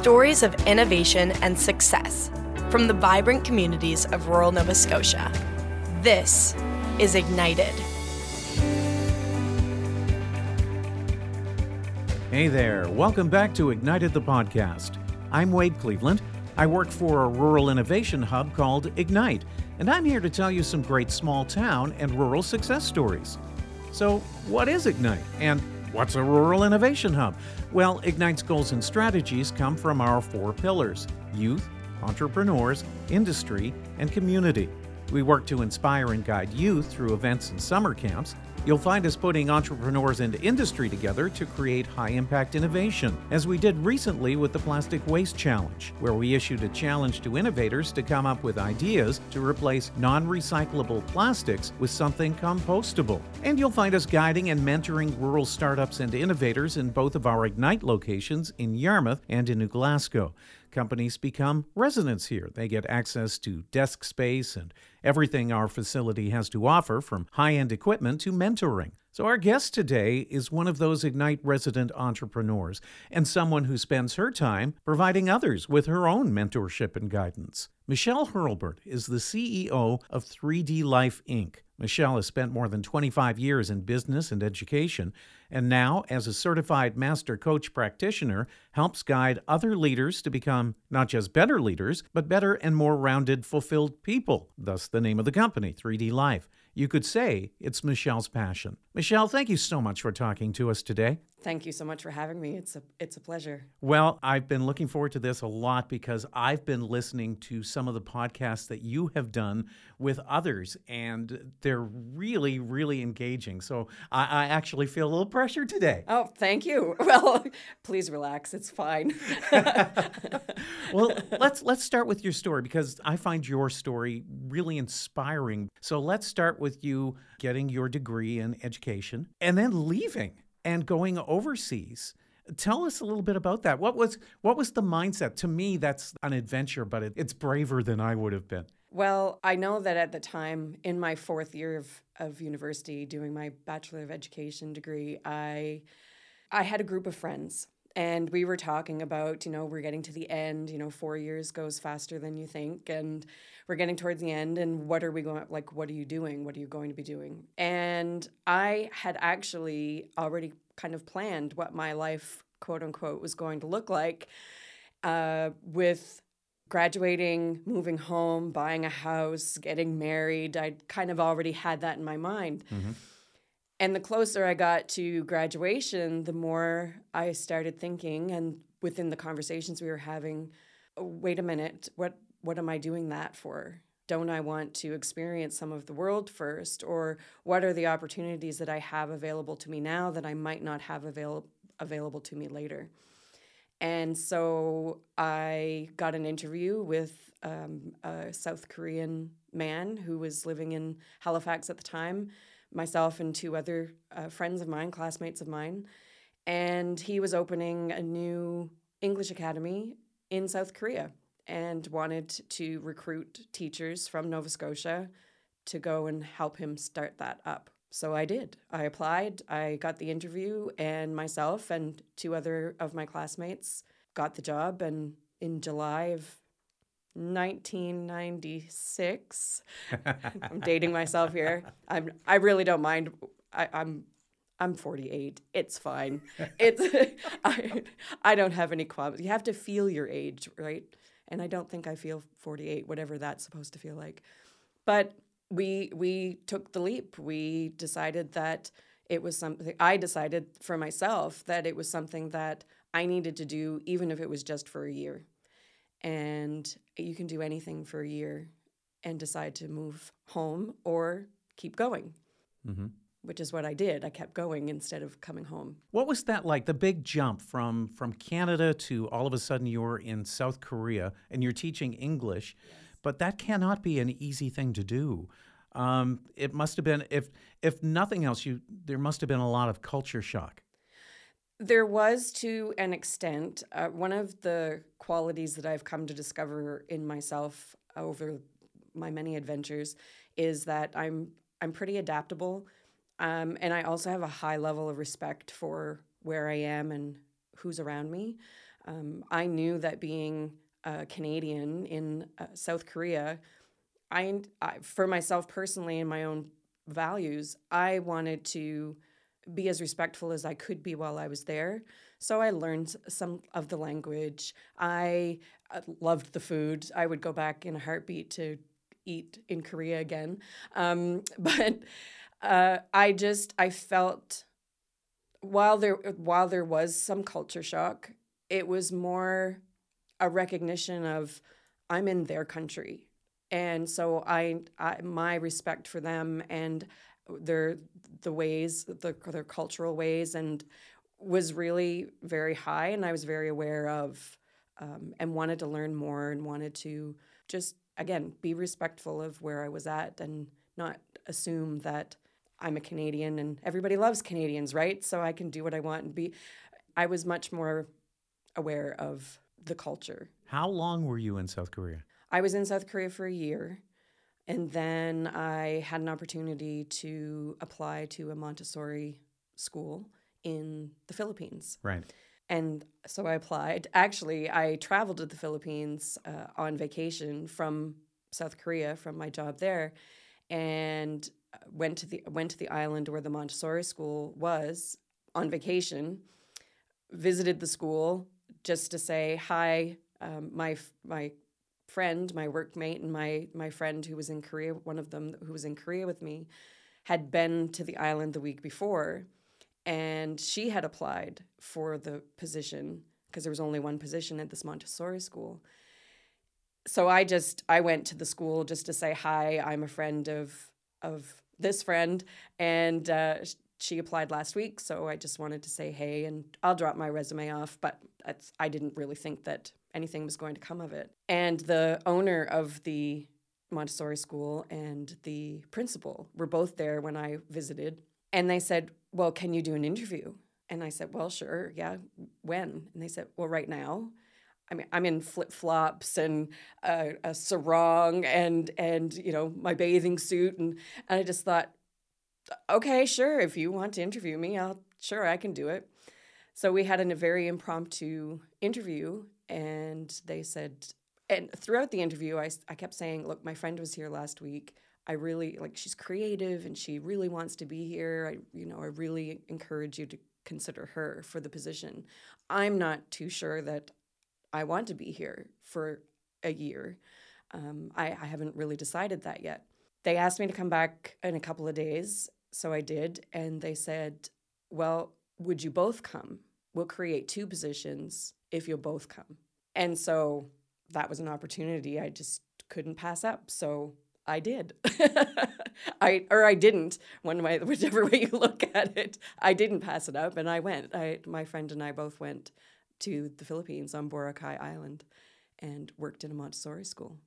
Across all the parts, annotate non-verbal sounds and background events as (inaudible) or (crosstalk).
Stories of innovation and success from the vibrant communities of rural Nova Scotia. This is Ignited. Hey there, welcome back to Ignited the Podcast. I'm Wade Cleveland. I work for a rural innovation hub called Ignite, and I'm here to tell you some great small town and rural success stories. So, what is Ignite? And what's a rural innovation hub? Well, Ignite's goals and strategies come from our four pillars youth, entrepreneurs, industry, and community. We work to inspire and guide youth through events and summer camps. You'll find us putting entrepreneurs and industry together to create high impact innovation, as we did recently with the Plastic Waste Challenge, where we issued a challenge to innovators to come up with ideas to replace non recyclable plastics with something compostable. And you'll find us guiding and mentoring rural startups and innovators in both of our Ignite locations in Yarmouth and in New Glasgow companies become residents here. They get access to desk space and everything our facility has to offer, from high end equipment to mentoring. So, our guest today is one of those Ignite resident entrepreneurs and someone who spends her time providing others with her own mentorship and guidance. Michelle Hurlburt is the CEO of 3D Life Inc. Michelle has spent more than 25 years in business and education, and now, as a certified master coach practitioner, helps guide other leaders to become not just better leaders, but better and more rounded, fulfilled people. Thus, the name of the company, 3D Life. You could say it's Michelle's passion. Michelle, thank you so much for talking to us today. Thank you so much for having me. It's a it's a pleasure. Well, I've been looking forward to this a lot because I've been listening to some of the podcasts that you have done with others, and they're really, really engaging. So I, I actually feel a little pressure today. Oh, thank you. (laughs) Well, please relax. It's fine. (laughs) well, (laughs) let's let's start with your story because I find your story really inspiring. So let's start with you getting your degree in education and then leaving and going overseas. Tell us a little bit about that. What was what was the mindset? To me, that's an adventure, but it, it's braver than I would have been. Well, I know that at the time, in my fourth year of, of university, doing my Bachelor of Education degree, I I had a group of friends and we were talking about you know we're getting to the end you know four years goes faster than you think and we're getting towards the end and what are we going like what are you doing? What are you going to be doing? And i had actually already kind of planned what my life quote unquote was going to look like uh, with graduating moving home buying a house getting married. I kind of already had that in my mind. Mm-hmm. And the closer I got to graduation, the more I started thinking, and within the conversations we were having, oh, wait a minute, what what am I doing that for? Don't I want to experience some of the world first, or what are the opportunities that I have available to me now that I might not have avail- available to me later? And so I got an interview with um, a South Korean man who was living in Halifax at the time myself and two other uh, friends of mine, classmates of mine, and he was opening a new English academy in South Korea and wanted to recruit teachers from Nova Scotia to go and help him start that up. So I did. I applied, I got the interview, and myself and two other of my classmates got the job. And in July of 1996. (laughs) I'm dating myself here. I'm I really don't mind. I, I'm I'm 48. It's fine. It's (laughs) I I don't have any qualms. You have to feel your age, right? And I don't think I feel 48, whatever that's supposed to feel like. But we we took the leap. We decided that it was something I decided for myself that it was something that I needed to do even if it was just for a year and you can do anything for a year and decide to move home or keep going. Mm-hmm. Which is what I did. I kept going instead of coming home. What was that like? The big jump from from Canada to all of a sudden you're in South Korea and you're teaching English, yes. but that cannot be an easy thing to do. Um, it must have been if if nothing else, you there must have been a lot of culture shock. There was to an extent. Uh, one of the qualities that I've come to discover in myself over my many adventures is that I'm I'm pretty adaptable, um, and I also have a high level of respect for where I am and who's around me. Um, I knew that being a Canadian in uh, South Korea, I, I, for myself personally and my own values, I wanted to be as respectful as I could be while I was there. So I learned some of the language. I uh, loved the food. I would go back in a heartbeat to eat in Korea again. Um, (laughs) but uh, I just I felt while there while there was some culture shock, it was more a recognition of I'm in their country, and so I, I my respect for them and their the ways the, their cultural ways and was really very high, and I was very aware of um, and wanted to learn more and wanted to just again be respectful of where I was at and not assume that I'm a Canadian and everybody loves Canadians, right? So I can do what I want and be. I was much more aware of the culture. How long were you in South Korea? I was in South Korea for a year. And then I had an opportunity to apply to a Montessori school in the Philippines. Right. And so I applied. Actually, I traveled to the Philippines uh, on vacation from South Korea from my job there. And went to the went to the island where the Montessori school was on vacation, visited the school just to say hi. Um, my my friend, my workmate, and my my friend who was in Korea, one of them who was in Korea with me, had been to the island the week before, and she had applied for the position because there was only one position at this Montessori school. So I just I went to the school just to say hi. I'm a friend of of this friend, and uh, she applied last week. So I just wanted to say hey, and I'll drop my resume off. But I didn't really think that anything was going to come of it. And the owner of the Montessori school and the principal were both there when I visited, and they said, "Well, can you do an interview?" And I said, "Well, sure, yeah. When?" And they said, "Well, right now." I mean, I'm in flip flops and a, a, sarong and and you know my bathing suit, and, and I just thought, okay, sure, if you want to interview me, I'll sure I can do it. So we had a very impromptu interview, and they said, and throughout the interview, I I kept saying, look, my friend was here last week. I really like she's creative and she really wants to be here. I you know I really encourage you to consider her for the position. I'm not too sure that I want to be here for a year. Um, I, I haven't really decided that yet. They asked me to come back in a couple of days, so I did. And they said, Well, would you both come? We'll create two positions if you'll both come. And so that was an opportunity I just couldn't pass up. So I did. (laughs) I or I didn't. One way, whichever way you look at it, I didn't pass it up, and I went. I, my friend and I both went to the Philippines on Boracay Island and worked in a Montessori school.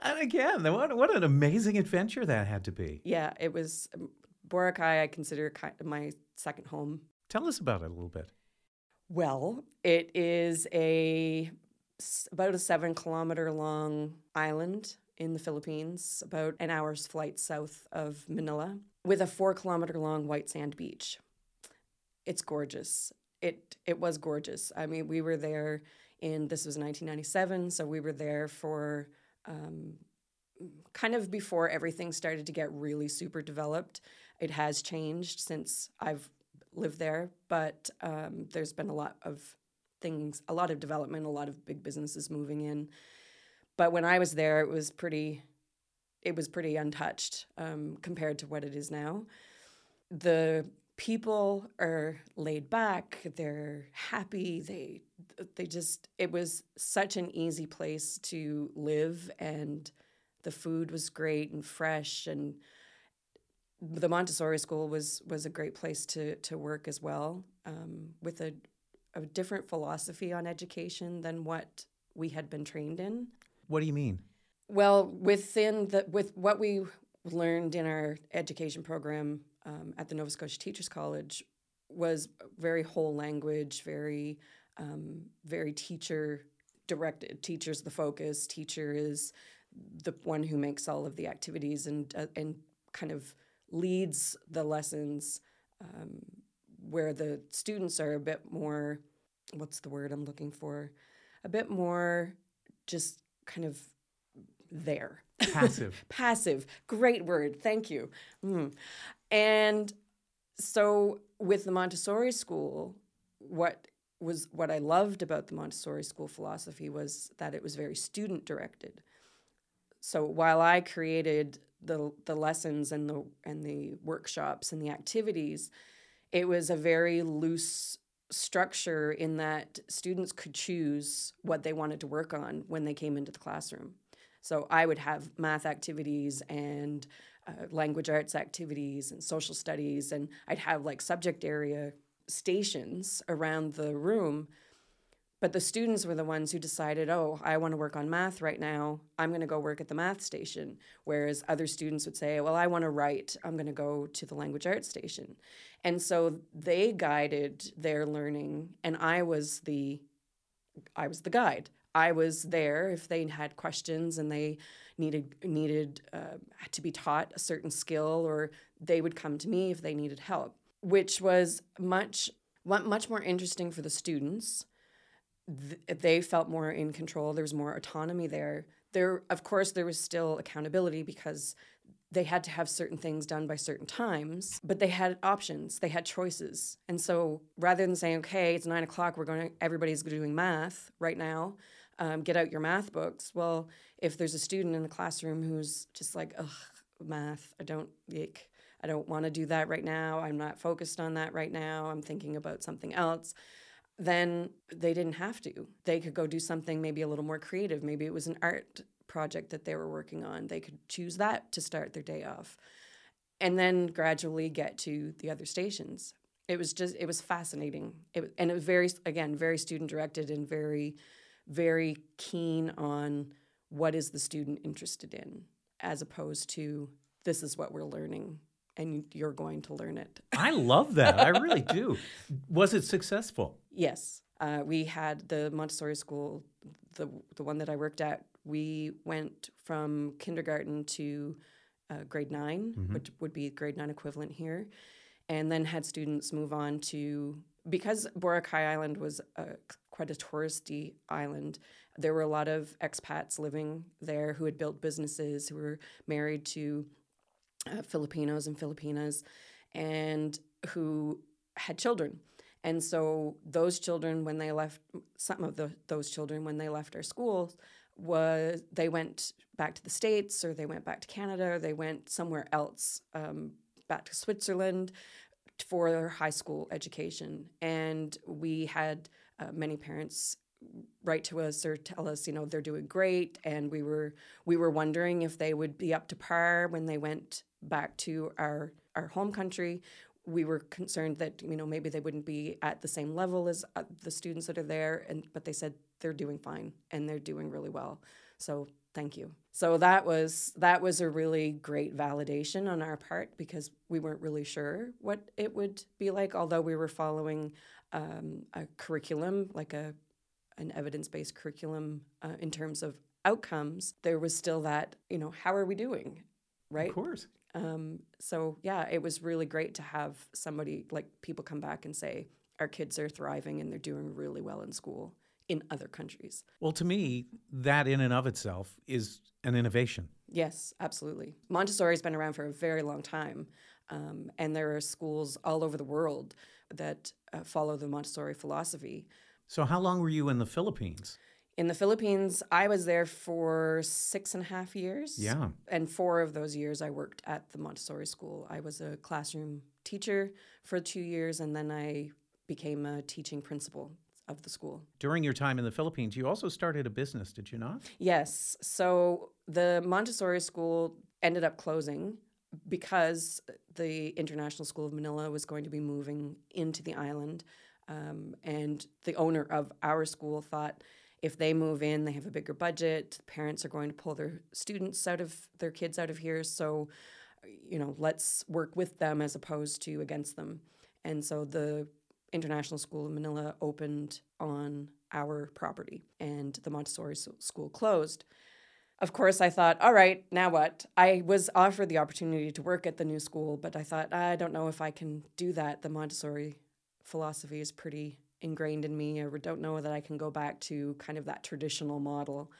And again, what, what an amazing adventure that had to be. Yeah, it was um, Boracay, I consider my second home. Tell us about it a little bit. Well, it is a about a seven kilometer long island in the Philippines, about an hour's flight south of Manila, with a four kilometer long white sand beach. It's gorgeous it it was gorgeous. I mean, we were there in this was 1997, so we were there for um, kind of before everything started to get really super developed. It has changed since I've lived there, but um, there's been a lot of things, a lot of development, a lot of big businesses moving in. But when I was there, it was pretty, it was pretty untouched um, compared to what it is now. The people are laid back they're happy they they just it was such an easy place to live and the food was great and fresh and the Montessori school was was a great place to to work as well um, with a, a different philosophy on education than what we had been trained in. What do you mean? Well, within the with what we learned in our education program um, at the Nova Scotia Teachers College was very whole language, very um, very teacher directed. Teacher's the focus. Teacher is the one who makes all of the activities and uh, and kind of leads the lessons, um, where the students are a bit more what's the word I'm looking for? A bit more just kind of there. Passive. (laughs) Passive. Great word. Thank you. Mm. And so with the Montessori school, what was what I loved about the Montessori school philosophy was that it was very student directed. So while I created the the lessons and the and the workshops and the activities, it was a very loose structure in that students could choose what they wanted to work on when they came into the classroom. So I would have math activities and uh, language arts activities and social studies, and I'd have like subject area stations around the room. But the students were the ones who decided, oh, I want to work on math right now. I'm going to go work at the math station. Whereas other students would say, well, I want to write. I'm going to go to the language arts station. And so they guided their learning, and I was the I was the guide. I was there if they had questions and they needed needed uh, to be taught a certain skill, or they would come to me if they needed help, which was much much more interesting for the students. they felt more in control. There was more autonomy there. There, of course, there was still accountability because they had to have certain things done by certain times, but they had options, they had choices. And so rather than saying, okay, it's nine o'clock, we're going to, everybody's doing math right now, um, get out your math books. Well, if there's a student in the classroom who's just like, ugh, math, I don't, like, I don't want to do that right now. I'm not focused on that right now. I'm thinking about something else. Then they didn't have to. They could go do something maybe a little more creative. Maybe it was an art project that they were working on. They could choose that to start their day off and then gradually get to the other stations. It was just, it was fascinating. It, and it was very, again, very student directed and very very keen on what is the student interested in as opposed to this is what we're learning and you're going to learn it. (laughs) I love that. I really do. Was it successful? Yes. Uh, we had the Montessori school, the, the one that I worked at, we went from kindergarten to uh, grade 9 mm-hmm. which would be grade nine equivalent here, and then had students move on to because Boracay Island was a, touristy island. There were a lot of expats living there who had built businesses, who were married to uh, Filipinos and Filipinas, and who had children. And so those children, when they left, some of the, those children, when they left our school, was they went back to the states, or they went back to Canada, or they went somewhere else, um, back to Switzerland, for their high school education. And we had uh, many parents write to us or tell us, you know, they're doing great, and we were we were wondering if they would be up to par when they went back to our our home country. We were concerned that you know maybe they wouldn't be at the same level as uh, the students that are there, and but they said they're doing fine and they're doing really well. So thank you. So that was that was a really great validation on our part because we weren't really sure what it would be like, although we were following um, a curriculum like a an evidence based curriculum uh, in terms of outcomes. There was still that you know how are we doing, right? Of course. Um, so yeah, it was really great to have somebody like people come back and say our kids are thriving and they're doing really well in school in other countries. Well, to me, that in and of itself is an innovation. Yes, absolutely. Montessori's been around for a very long time, um, and there are schools all over the world that uh, follow the Montessori philosophy. So, how long were you in the Philippines? In the Philippines, I was there for six and a half years. Yeah. And four of those years I worked at the Montessori school. I was a classroom teacher for two years, and then I became a teaching principal of the school. During your time in the Philippines, you also started a business, did you not? Yes. So the Montessori school ended up closing because the International School of Manila was going to be moving into the island. Um, and the owner of our school thought if they move in, they have a bigger budget. Parents are going to pull their students out of their kids out of here. So, you know, let's work with them as opposed to against them. And so the International School of Manila opened on our property and the Montessori school closed. Of course, I thought, all right, now what? I was offered the opportunity to work at the new school, but I thought, I don't know if I can do that. The Montessori philosophy is pretty ingrained in me. I don't know that I can go back to kind of that traditional model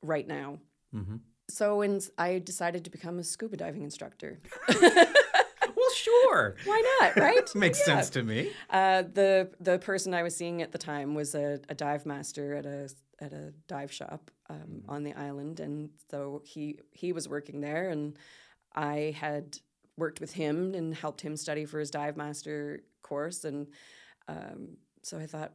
right now. Mm-hmm. So when I decided to become a scuba diving instructor. (laughs) well, sure. (laughs) Why not? Right? (laughs) Makes Yeah. sense to me. Uh, the the person I was seeing at the time was a, a dive master at a at a dive shop um, on the island, and so he he was working there, and I had worked with him and helped him study for his dive master course, and um, so I thought,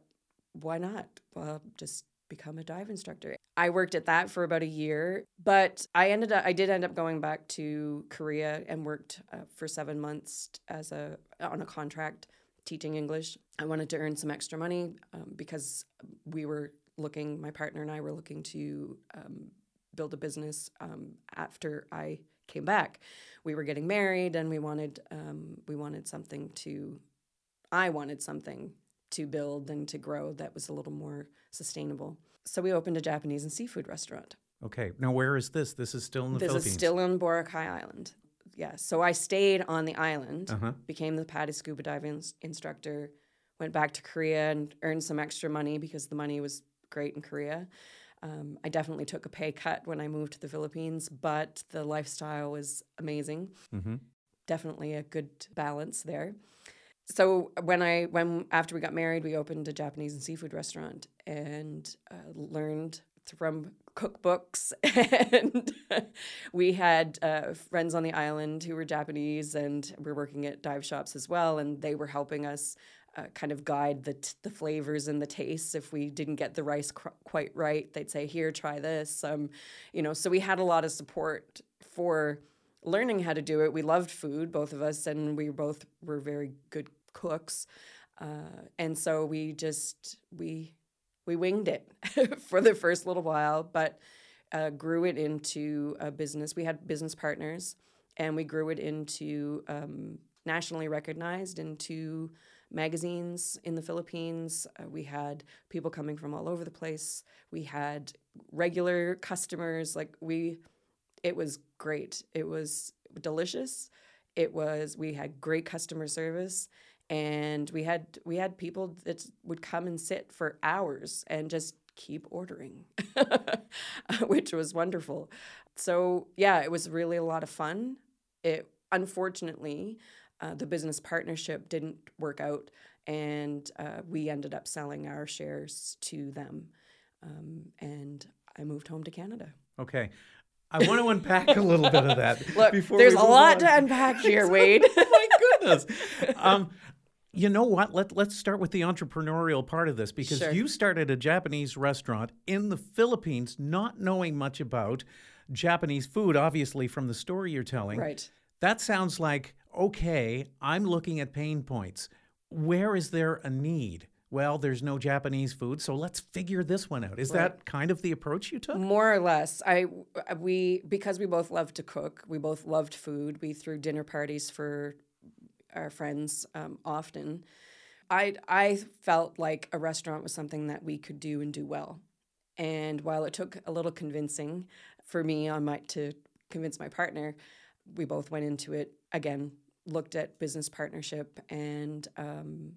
why not? Well, just become a dive instructor. I worked at that for about a year, but I ended up I did end up going back to Korea and worked uh, for 7 months as a on a contract teaching English. I wanted to earn some extra money um, because we were looking my partner and I were looking to um, build a business um, after I came back. We were getting married and we wanted um, we wanted something to I wanted something to build and to grow that was a little more sustainable. So we opened a Japanese and seafood restaurant. Okay. Now, where is this? This is still in the this Philippines. is still on Boracay Island. Yeah. So I stayed on the island, Uh-huh. became the PADI scuba diving ins- instructor, went back to Korea and earned some extra money because the money was great in Korea. Um, I definitely took a pay cut when I moved to the Philippines, but the lifestyle was amazing. Mm-hmm. Definitely a good balance there. So when I when after we got married, we opened a Japanese and seafood restaurant and uh, learned from cookbooks (laughs) and we had uh, friends on the island who were Japanese and we're working at dive shops as well and they were helping us uh, kind of guide the t- the flavors and the tastes. If we didn't get the rice cr- quite right they'd say here try this. Um, you know so we had a lot of support for learning how to do it. We loved food both of us and we both were very good cooks. Uh, and so we just we we winged it (laughs) for the first little while, but uh, grew it into a business. We had business partners, and we grew it into um, nationally recognized into magazines in the Philippines. Uh, we had people coming from all over the place. We had regular customers. Like we, it was great. It was delicious. It was. We had great customer service and we had we had people that would come and sit for hours and just keep ordering (laughs) which was wonderful so yeah it was really a lot of fun it unfortunately uh, the business partnership didn't work out and uh, we ended up selling our shares to them um, and i moved home to canada Okay. I want to unpack a little bit of that. (laughs) look before there's a lot on. to unpack (laughs) here wade oh my goodness. Um, you know what? Let, let's start with the entrepreneurial part of this because Sure. you started a Japanese restaurant in the Philippines, not knowing much about Japanese food, obviously, from the story you're telling. right That sounds like, okay, I'm looking at pain points. Where is there a need? Well, there's no Japanese food, so let's figure this one out. Is that kind of the approach you took? More or less. I we because we both loved to cook. We both loved food. We threw dinner parties for our friends um, often. I I felt like a restaurant was something that we could do and do well. And while it took a little convincing for me on my to convince my partner, we both went into it again. Looked at business partnership and um,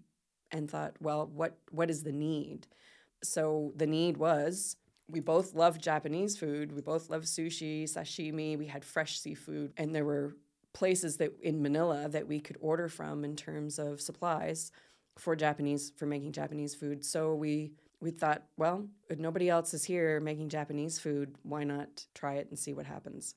and thought, well, what what is the need? So the need was we both love Japanese food. We both love sushi, sashimi. We had fresh seafood, and there were places that in Manila that we could order from in terms of supplies for Japanese for making Japanese food. So we we thought, well, if nobody else is here making Japanese food, why not try it and see what happens?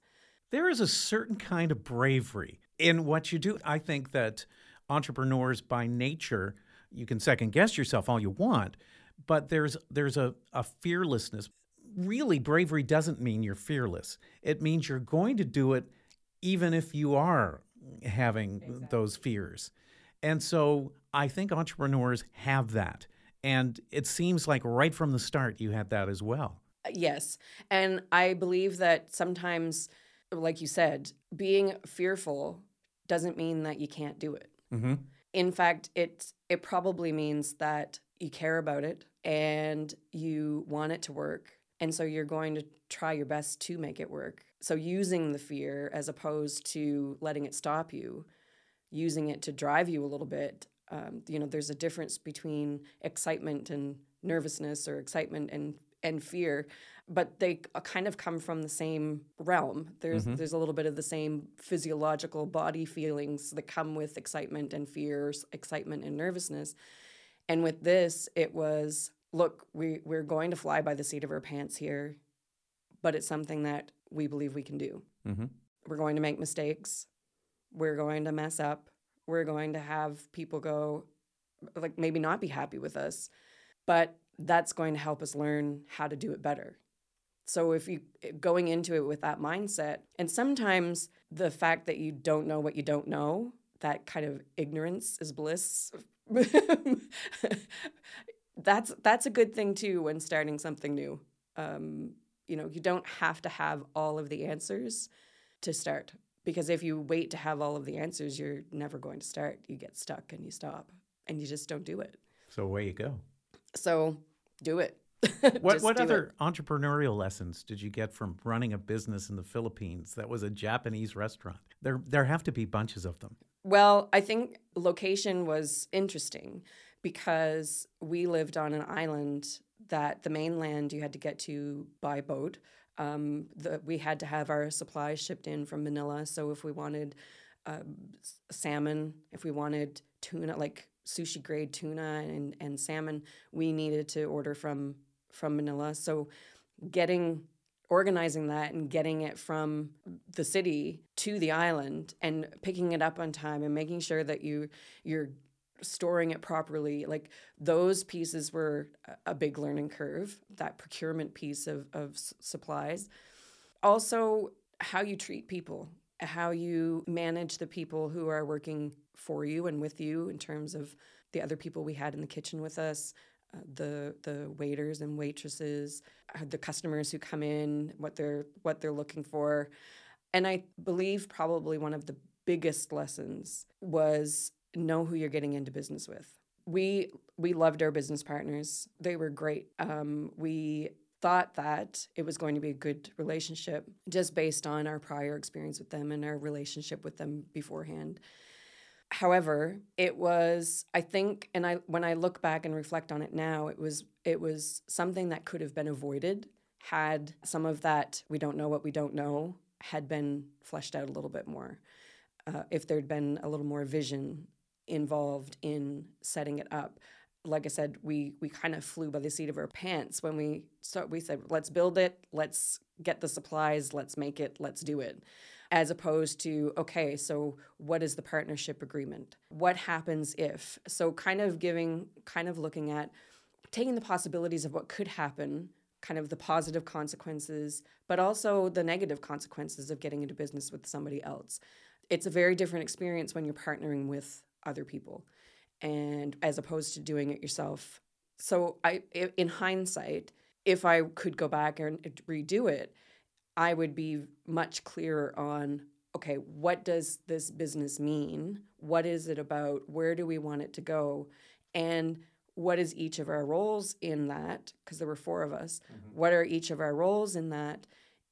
There is a certain kind of bravery in what you do. I think that entrepreneurs by nature, you can second guess yourself all you want, but there's there's a, a fearlessness. Really, bravery doesn't mean you're fearless. It means you're going to do it even if you are having those fears. And so I think entrepreneurs have that. And it seems like right from the start you had that as well. Yes. And I believe that sometimes, like you said, being fearful doesn't mean that you can't do it. Mm-hmm. In fact, it it probably means that you care about it and you want it to work, and so you're going to try your best to make it work. So using the fear as opposed to letting it stop you, using it to drive you a little bit, Um, you know, there's a difference between excitement and nervousness, or excitement and and fear, but they kind of come from the same realm. There's mm-hmm. there's a little bit of the same physiological body feelings that come with excitement and fear, excitement and nervousness. And with this, it was look, we we're going to fly by the seat of our pants here, but it's something that we believe we can do. Mm-hmm. We're going to make mistakes. We're going to mess up. We're going to have people go, like, maybe not be happy with us, but that's going to help us learn how to do it better. So if you going into it with that mindset, and sometimes the fact that you don't know what you don't know, that kind of ignorance is bliss. (laughs) that's that's a good thing too when starting something new. Um, you know, you don't have to have all of the answers to start because if you wait to have all of the answers, you're never going to start. You get stuck and you stop and you just don't do it. So away you go. So do it. (laughs) what what other it. entrepreneurial lessons did you get from running a business in the Philippines that was a Japanese restaurant? There there have to be bunches of them. Well, I think location was interesting because we lived on an island that the mainland you had to get to by boat. Um, the, we had to have our supplies shipped in from Manila. So if we wanted uh, salmon, if we wanted tuna, like sushi grade tuna and, and salmon, we needed to order from from Manila. So getting organizing that and getting it from the city to the island and picking it up on time and making sure that you you're storing it properly like those pieces were a big learning curve that procurement piece of, of s- supplies also how you treat people how you manage the people who are working for you and with you in terms of the other people we had in the kitchen with us uh, the the waiters and waitresses uh, the customers who come in what they're what they're looking for and i believe probably one of the biggest lessons was know who you're getting into business with. We we loved our business partners. They were great. Um, we thought that it was going to be a good relationship just based on our prior experience with them and our relationship with them beforehand. However, it was I think and I when I look back and reflect on it now, it was it was something that could have been avoided had some of that we don't know what we don't know had been fleshed out a little bit more. Uh, if there'd been a little more vision involved in setting it up. Like I said, we we kind of flew by the seat of our pants when we start. We said, "Let's build it. Let's get the supplies. Let's make it. Let's do it." As opposed to, okay, so what is the partnership agreement? What happens if? So, kind of giving, kind of looking at taking the possibilities of what could happen kind of the positive consequences, but also the negative consequences of getting into business with somebody else. It's a very different experience when you're partnering with other people and as opposed to doing it yourself so i in hindsight if i could go back and redo it i would be much clearer on okay what does this business mean? What is it about? Where do we want it to go? And what is each of our roles in that? Because there were four of us. Mm-hmm. what are each of our roles in that?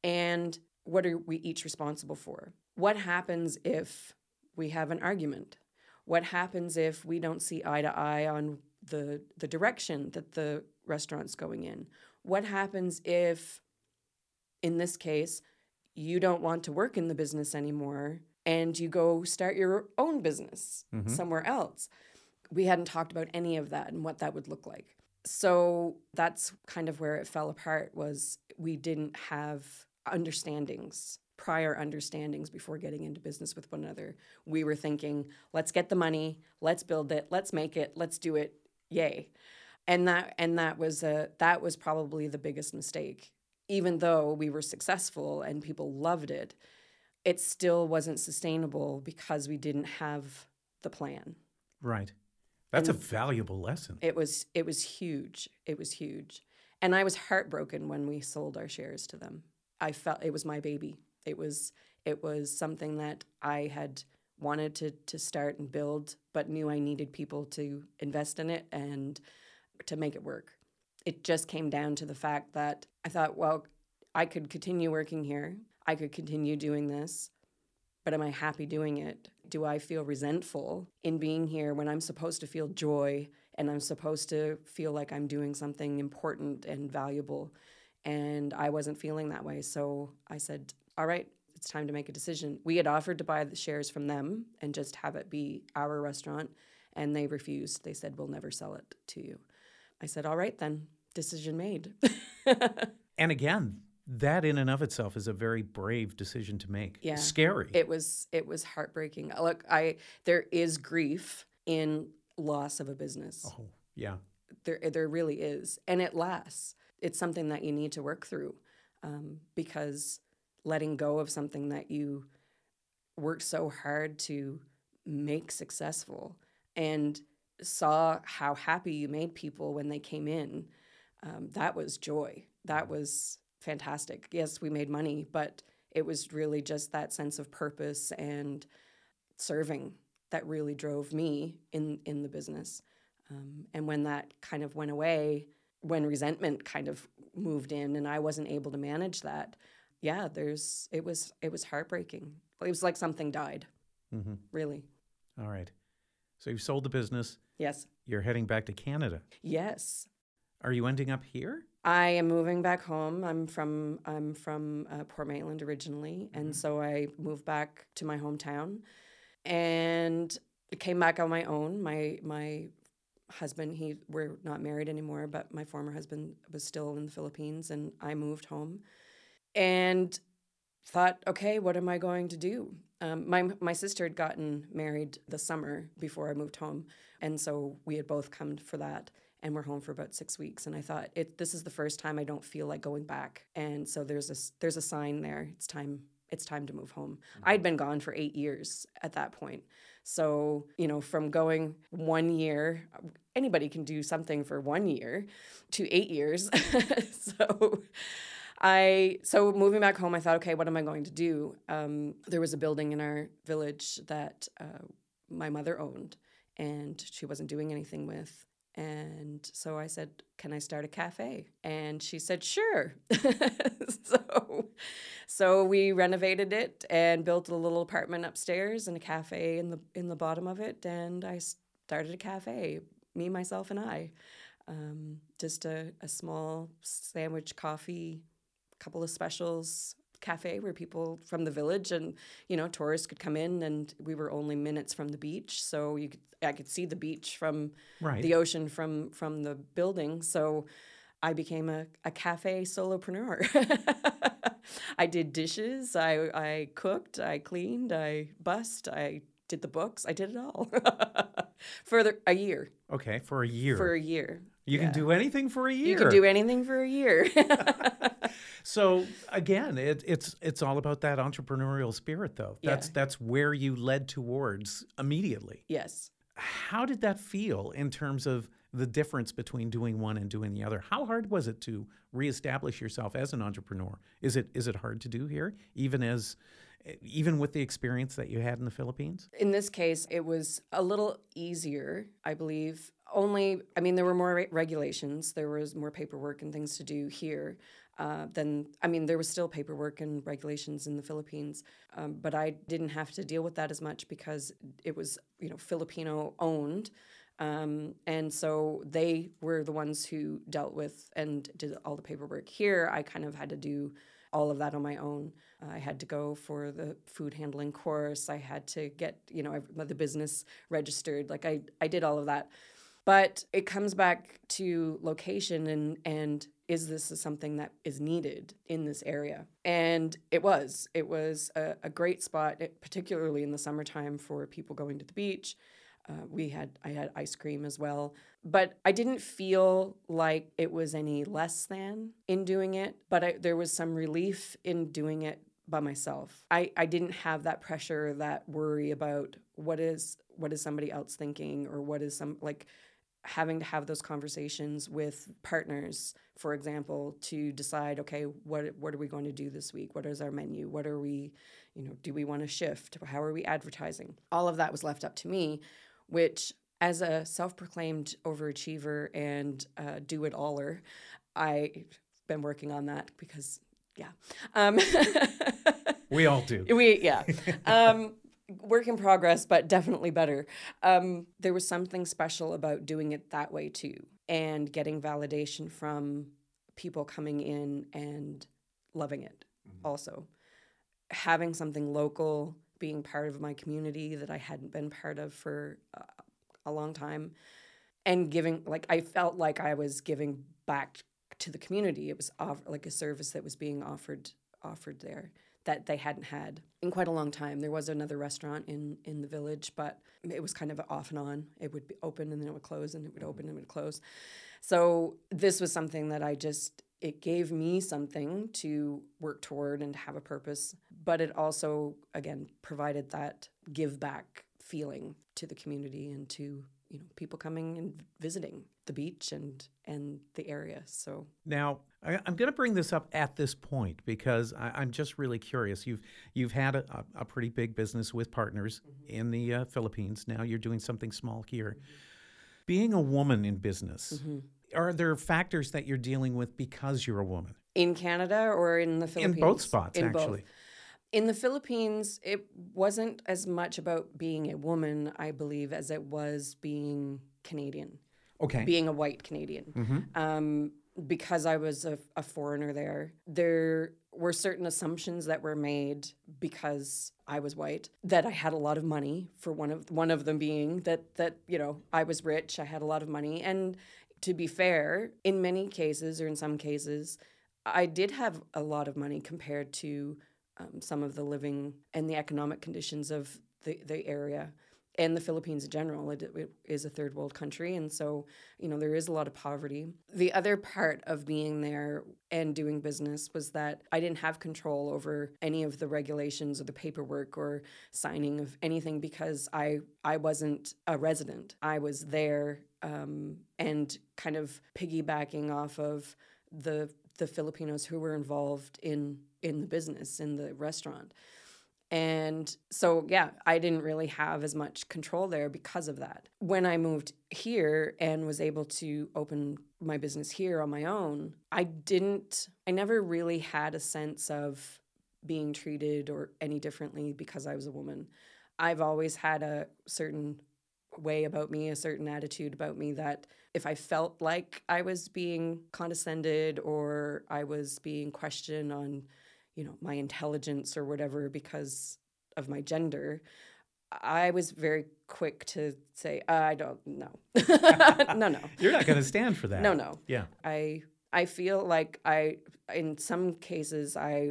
And what are we each responsible for? What happens if we have an argument? What happens if we don't see eye to eye on the the direction that the restaurant's going in? What happens if in this case you don't want to work in the business anymore and you go start your own business mm-hmm. somewhere else? We hadn't talked about any of that and what that would look like. So that's kind of where it fell apart was we didn't have understandings prior understandings before getting into business with one another. We were thinking, let's get the money, let's build it, let's make it, let's do it, yay. And that and that was a that was probably the biggest mistake. Even though we were successful and people loved it, it still wasn't sustainable because we didn't have the plan. Right. That's and a valuable lesson. It was it was huge. It was huge. And I was heartbroken when we sold our shares to them. I felt it was my baby. It was it was something that I had wanted to to start and build, but knew I needed people to invest in it and to make it work. It just came down to the fact that I thought, well, I could continue working here. I could continue doing this, but am I happy doing it? Do I feel resentful in being here when I'm supposed to feel joy and I'm supposed to feel like I'm doing something important and valuable? And I wasn't feeling that way. So I said, all right, it's time to make a decision. We had offered to buy the shares from them and just have it be our restaurant, and they refused. They said, we'll never sell it to you. I said, all right, then, decision made. (laughs) and again, that in and of itself is a very brave decision to make. Yeah. Scary. It was it was heartbreaking. Look, I there is grief in loss of a business. Oh, yeah. There there really is. And it lasts. It's something that you need to work through. Um, because letting go of something that you worked so hard to make successful and saw how happy you made people when they came in, um, that was joy. That was fantastic. Yes, we made money, but it was really just that sense of purpose and serving that really drove me in in the business. Um, and when that kind of went away, when resentment kind of moved in, and I wasn't able to manage that, yeah, there's it was it was heartbreaking. It was like something died. Mm-hmm. Really. All right. So you've sold the business. Yes. You're heading back to Canada. Yes. Are you ending up here? I am moving back home. I'm from I'm from uh, Port Maitland originally, and mm-hmm. so I moved back to my hometown, and came back on my own. My my husband, he we're not married anymore, but my former husband was still in the Philippines, and I moved home, and thought, okay, what am I going to do? Um, my my sister had gotten married the summer before I moved home, and so we had both come for that and we're home for about six weeks. And I thought, it, this is the first time I don't feel like going back. And so there's a there's a sign there. It's time. It's time to move home. Mm-hmm. I'd been gone for eight years at that point. So you know, from going one year, anybody can do something for one year, to eight years. (laughs) so. I so moving back home, I thought, okay, what am I going to do? Um, there was a building in our village that uh, my mother owned, and she wasn't doing anything with. And so I said, Can I start a cafe? And she said, Sure. (laughs) so, so we renovated it and built a little apartment upstairs and a cafe in the in the bottom of it. And I started a cafe, me, myself, and I. Um, just a, a small sandwich, coffee, couple of specials, cafe where people from the village and you know tourists could come in and we were only minutes from the beach so you could I could see the beach from right. the ocean from from the building so I became a, a cafe solopreneur. (laughs) I did dishes, I, I cooked, I cleaned, I bussed, I did the books, I did it all (laughs) for the, a year. Okay, for a year. For a year. You yeah. can do anything for a year. You can do anything for a year. so again, it, it's it's all about that entrepreneurial spirit, though. That's yeah. that's where you led towards immediately. Yes. How did that feel in terms of the difference between doing one and doing the other? How hard was it to reestablish yourself as an entrepreneur? Is it is it hard to do here, even as even with the experience that you had in the Philippines? In this case, it was a little easier, I believe. Only, I mean, there were more re- regulations, there was more paperwork and things to do here. Uh, than I mean, there was still paperwork and regulations in the Philippines, um, but I didn't have to deal with that as much because it was you know Filipino owned, um, and so they were the ones who dealt with and did all the paperwork. Here, I kind of had to do all of that on my own. I had to go for the food handling course. I had to get you know the business registered. Like I I did all of that. But it comes back to location and and is this something that is needed in this area? And it was. It was a, a great spot, particularly in the summertime for people going to the beach. Uh, we had I had ice cream as well, but I didn't feel like it was any less than in doing it. But I, there was some relief in doing it by myself. I, I didn't have that pressure, that worry about what is what is somebody else thinking or what is some like having to have those conversations with partners, for example, to decide, okay, what what are we going to do this week? What is our menu? What are we, you know, do we want to shift? How are we advertising? All of that was left up to me, which as a self-proclaimed overachiever and uh, do-it-aller, I've been working on that because, yeah. Um, (laughs) We all do. we yeah. (laughs) Um, work in progress, but definitely better. Um, there was something special about doing it that way too, and getting validation from people coming in and loving it. Also, having something local, being part of my community that I hadn't been part of for uh, a long time, and giving like I felt like I was giving back to the community. It was off- like a service that was being offered offered there that they hadn't had in quite a long time. There was another restaurant in in the village, but it was kind of off and on. It would be open and then it would close and it would open and it would close. So this was something that I just it gave me something to work toward and have a purpose, but it also again provided that give back feeling to the community and to you know people coming and visiting the beach and and the area. So Now, I, I'm going to bring this up at this point because I, I'm just really curious. You've you've had a, a, pretty big business with partners in the uh, Philippines. Now you're doing something small here. Being a woman in business, are there factors that you're dealing with because you're a woman? in Canada or in the Philippines? In both spots, In both. actually. In the Philippines, it wasn't as much about being a woman, I believe, as it was being Canadian, Okay. being a white Canadian. Um, because I was a, a foreigner there, there were certain assumptions that were made because I was white that I had a lot of money. For one of one of them being that that you know I was rich, I had a lot of money, and to be fair, in many cases or in some cases, I did have a lot of money compared to um, some of the living and the economic conditions of the, the area and the Philippines in general. It, it is a third world country, and so you know there is a lot of poverty. The other part of being there and doing business was that I didn't have control over any of the regulations or the paperwork or signing of anything because I I wasn't a resident. I was there um, and kind of piggybacking off of the the Filipinos who were involved in in the business in the restaurant. And so, yeah, I didn't really have as much control there because of that. When I moved here and was able to open my business here on my own, I didn't, I never really had a sense of being treated or any differently because I was a woman. I've always had a certain way about me, a certain attitude about me that if I felt like I was being condescended or I was being questioned on, you know, my intelligence or whatever because of my gender, I was very quick to say, uh, I don't know. (laughs) no, no. (laughs) You're not going to stand for that. No, no. Yeah. I I feel like I in some cases I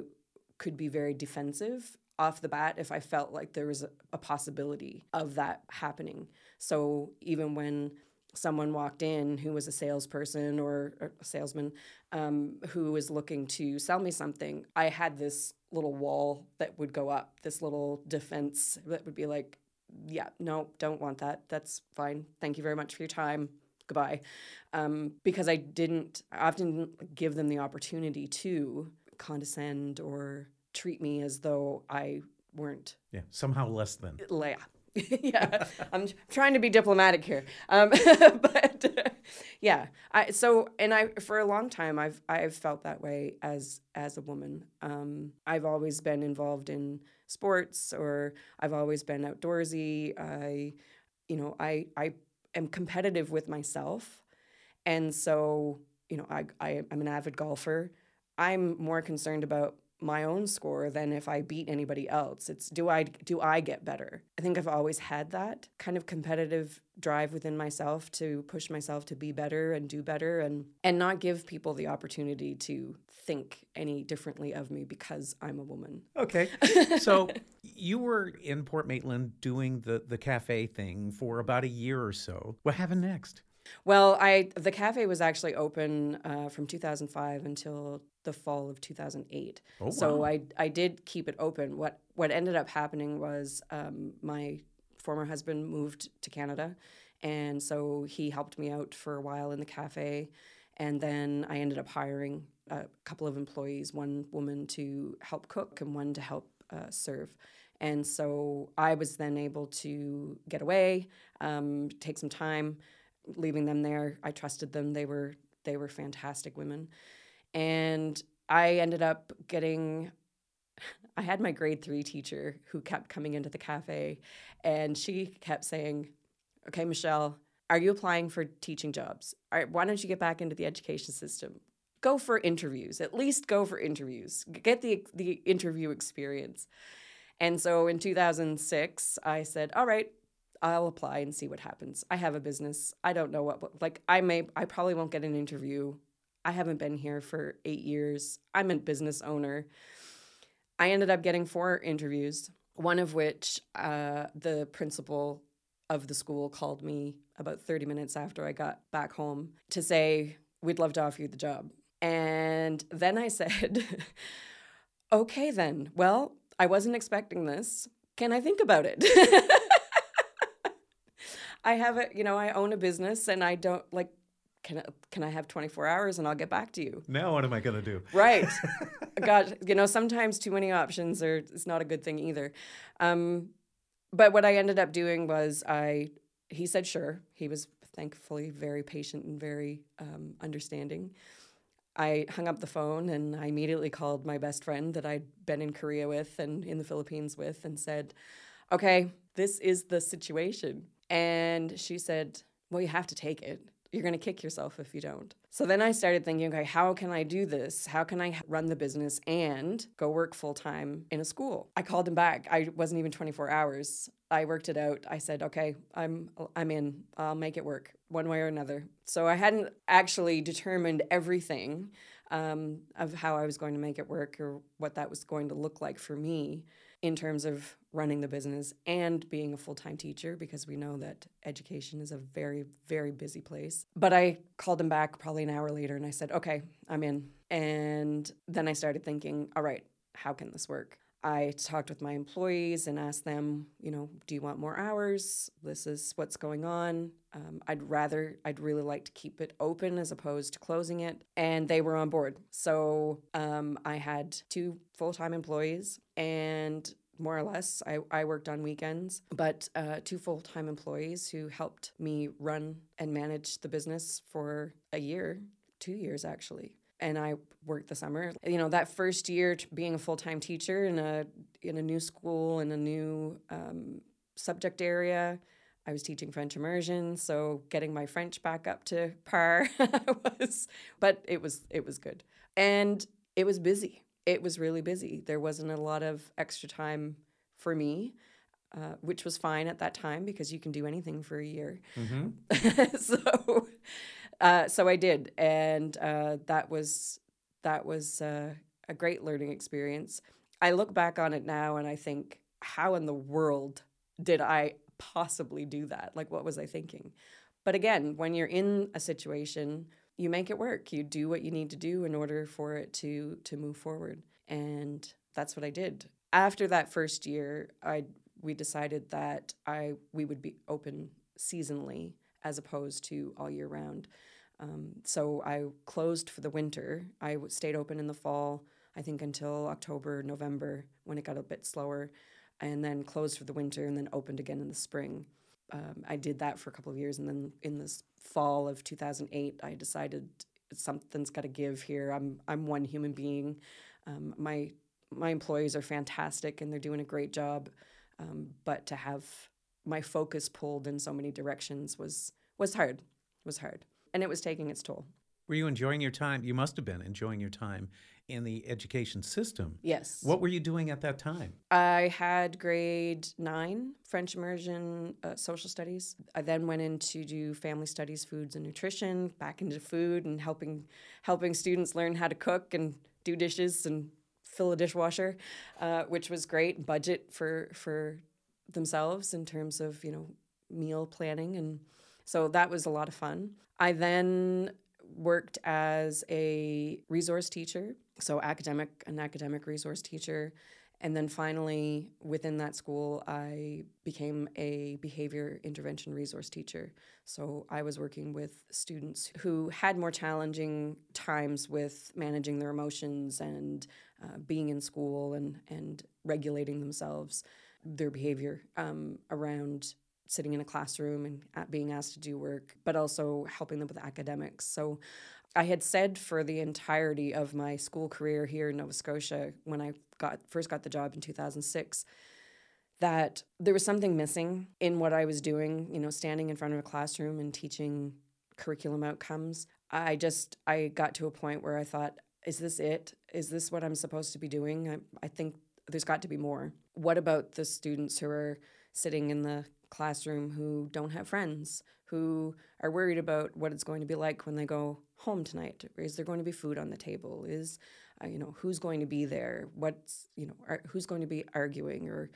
could be very defensive off the bat if I felt like there was a, a possibility of that happening. So even when someone walked in who was a salesperson or, or a salesman um, who was looking to sell me something, I had this little wall that would go up, this little defense that would be like, yeah, no, don't want that. That's fine. Thank you very much for your time. Goodbye. Um, because I didn't, I often didn't give them the opportunity to condescend or treat me as though I weren't Yeah. Somehow less than. yeah. (laughs) yeah, I'm trying to be diplomatic here, um, (laughs) but uh, (laughs) yeah. I so and I for a long time I've I've felt that way as as a woman. Um, I've always been involved in sports, or I've always been outdoorsy. I, you know, I I am competitive with myself, and so you know I, I I'm an avid golfer. I'm more concerned about my own score than if I beat anybody else. It's do I do I get better? I think I've always had that kind of competitive drive within myself to push myself to be better and do better and and not give people the opportunity to think any differently of me because I'm a woman. Okay. (laughs) So you were in Port Maitland doing the, the cafe thing for about a year or so. What happened next? Well, I the cafe was actually open uh, from 2005 until the fall of 2008. Oh, So wow. I I did keep it open. What what ended up happening was um, my former husband moved to Canada, and so he helped me out for a while in the cafe, and then I ended up hiring a couple of employees, one woman to help cook and one to help uh, serve. And so I was then able to get away, um, take some time, leaving them there. I trusted them. They were they were fantastic women, and I ended up getting. (laughs) I had my grade three teacher who kept coming into the cafe, and she kept saying, "Okay, Michelle, are you applying for teaching jobs? All right, why don't you get back into the education system? Go for interviews. At least go for interviews. Get the the interview experience." And so in 2006, I said, "All right, I'll apply and see what happens. I have a business. I don't know what like I may I probably won't get an interview. I haven't been here for 8 years. I'm a business owner." I ended up getting four interviews, one of which uh, the principal of the school called me about 30 minutes after I got back home to say, We'd love to offer you the job. And then I (laughs) said, Okay, then. Well, I wasn't expecting this. Can I think about it? (laughs) I have a, you know, I own a business and I don't like can I, can I have 24 hours and I'll get back to you? Now what am I going to do? Right. (laughs) God, you know, sometimes too many options are it's not a good thing either. Um, but what I ended up doing was I he said sure. He was thankfully very patient and very um, understanding. I hung up the phone and I immediately called my best friend that I'd been in Korea with and in the Philippines with and said, "Okay, this is the situation." And she said, "Well, you have to take it." you're going to kick yourself if you don't. So then I started thinking, okay, how can I do this? How can I run the business and go work full time in a school? I called him back. I wasn't even 24 hours. I worked it out. I said, okay, I'm I'm in. I'll make it work one way or another. So I hadn't actually determined everything um, of how I was going to make it work or what that was going to look like for me in terms of running the business and being a full time teacher because we know that education is a very, very busy place. But I called him back probably an hour later and I said, okay, I'm in. And then I started thinking, all right, how can this work? I talked with my employees and asked them, you know, do you want more hours? This is what's going on. Um, I'd rather, I'd really like to keep it open as opposed to closing it. And they were on board. So um, I had two full time employees and more or less. I, I worked on weekends, but uh, two full time employees who helped me run and manage the business for a year, two years actually. And I worked the summer. You know, that first year being a full time teacher in a in a new school in a new um, subject area. I was teaching French immersion, so getting my French back up to par (laughs) was, but it was it was good, and it was busy it was really busy. There wasn't a lot of extra time for me, uh, which was fine at that time because you can do anything for a year. Mm-hmm. (laughs) so, uh, so I did, and uh, that was that was uh, a great learning experience. I look back on it now and I think, how in the world did I possibly do that? Like, what was I thinking? But again, when you're in a situation you make it work. You do what you need to do in order for it to to move forward. And that's what I did. After that first year, I we decided that I we would be open seasonally as opposed to all year round. Um, so I closed for the winter. I stayed open in the fall, I think until October, November, when it got a bit slower, and then closed for the winter and then opened again in the spring. Um, I did that for a couple of years, and then in this fall of 2008, I decided something's got to give here. I'm I'm one human being. Um, my my employees are fantastic and they're doing a great job, um, but to have my focus pulled in so many directions was was hard. Was hard, and it was taking its toll. Were you enjoying your time? You must have been enjoying your time in the education system. Yes. What were you doing at that time? I had grade nine French immersion, uh, social studies. I then went in to do family studies, foods and nutrition, back into food and helping helping students learn how to cook and do dishes and fill a dishwasher, uh, which was great. Budget for for themselves in terms of you know meal planning and so that was a lot of fun. I then worked as a resource teacher, so academic an academic resource teacher, and then finally within that school I became a behavior intervention resource teacher. So I was working with students who had more challenging times with managing their emotions and uh, being in school and and regulating themselves, their behavior um, around sitting in a classroom and being asked to do work, but also helping them with academics. So I had said for the entirety of my school career here in Nova Scotia when I got first got the job in 2006 that there was something missing in what I was doing, you know, standing in front of a classroom and teaching curriculum outcomes. I just I got to a point where I thought, is this it? Is this what I'm supposed to be doing? I, I think there's got to be more. What about the students who are sitting in the classroom who don't have friends, who are worried about what it's going to be like when they go home tonight? Is there going to be food on the table? Is uh, you know who's going to be there? What's you know are, who's going to be arguing or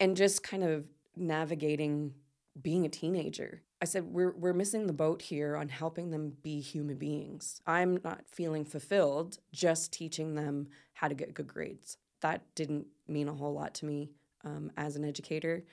and just kind of navigating being a teenager. I said, we're, we're missing the boat here on helping them be human beings. I'm not feeling fulfilled just teaching them how to get good grades. That didn't mean a whole lot to me um, as an educator.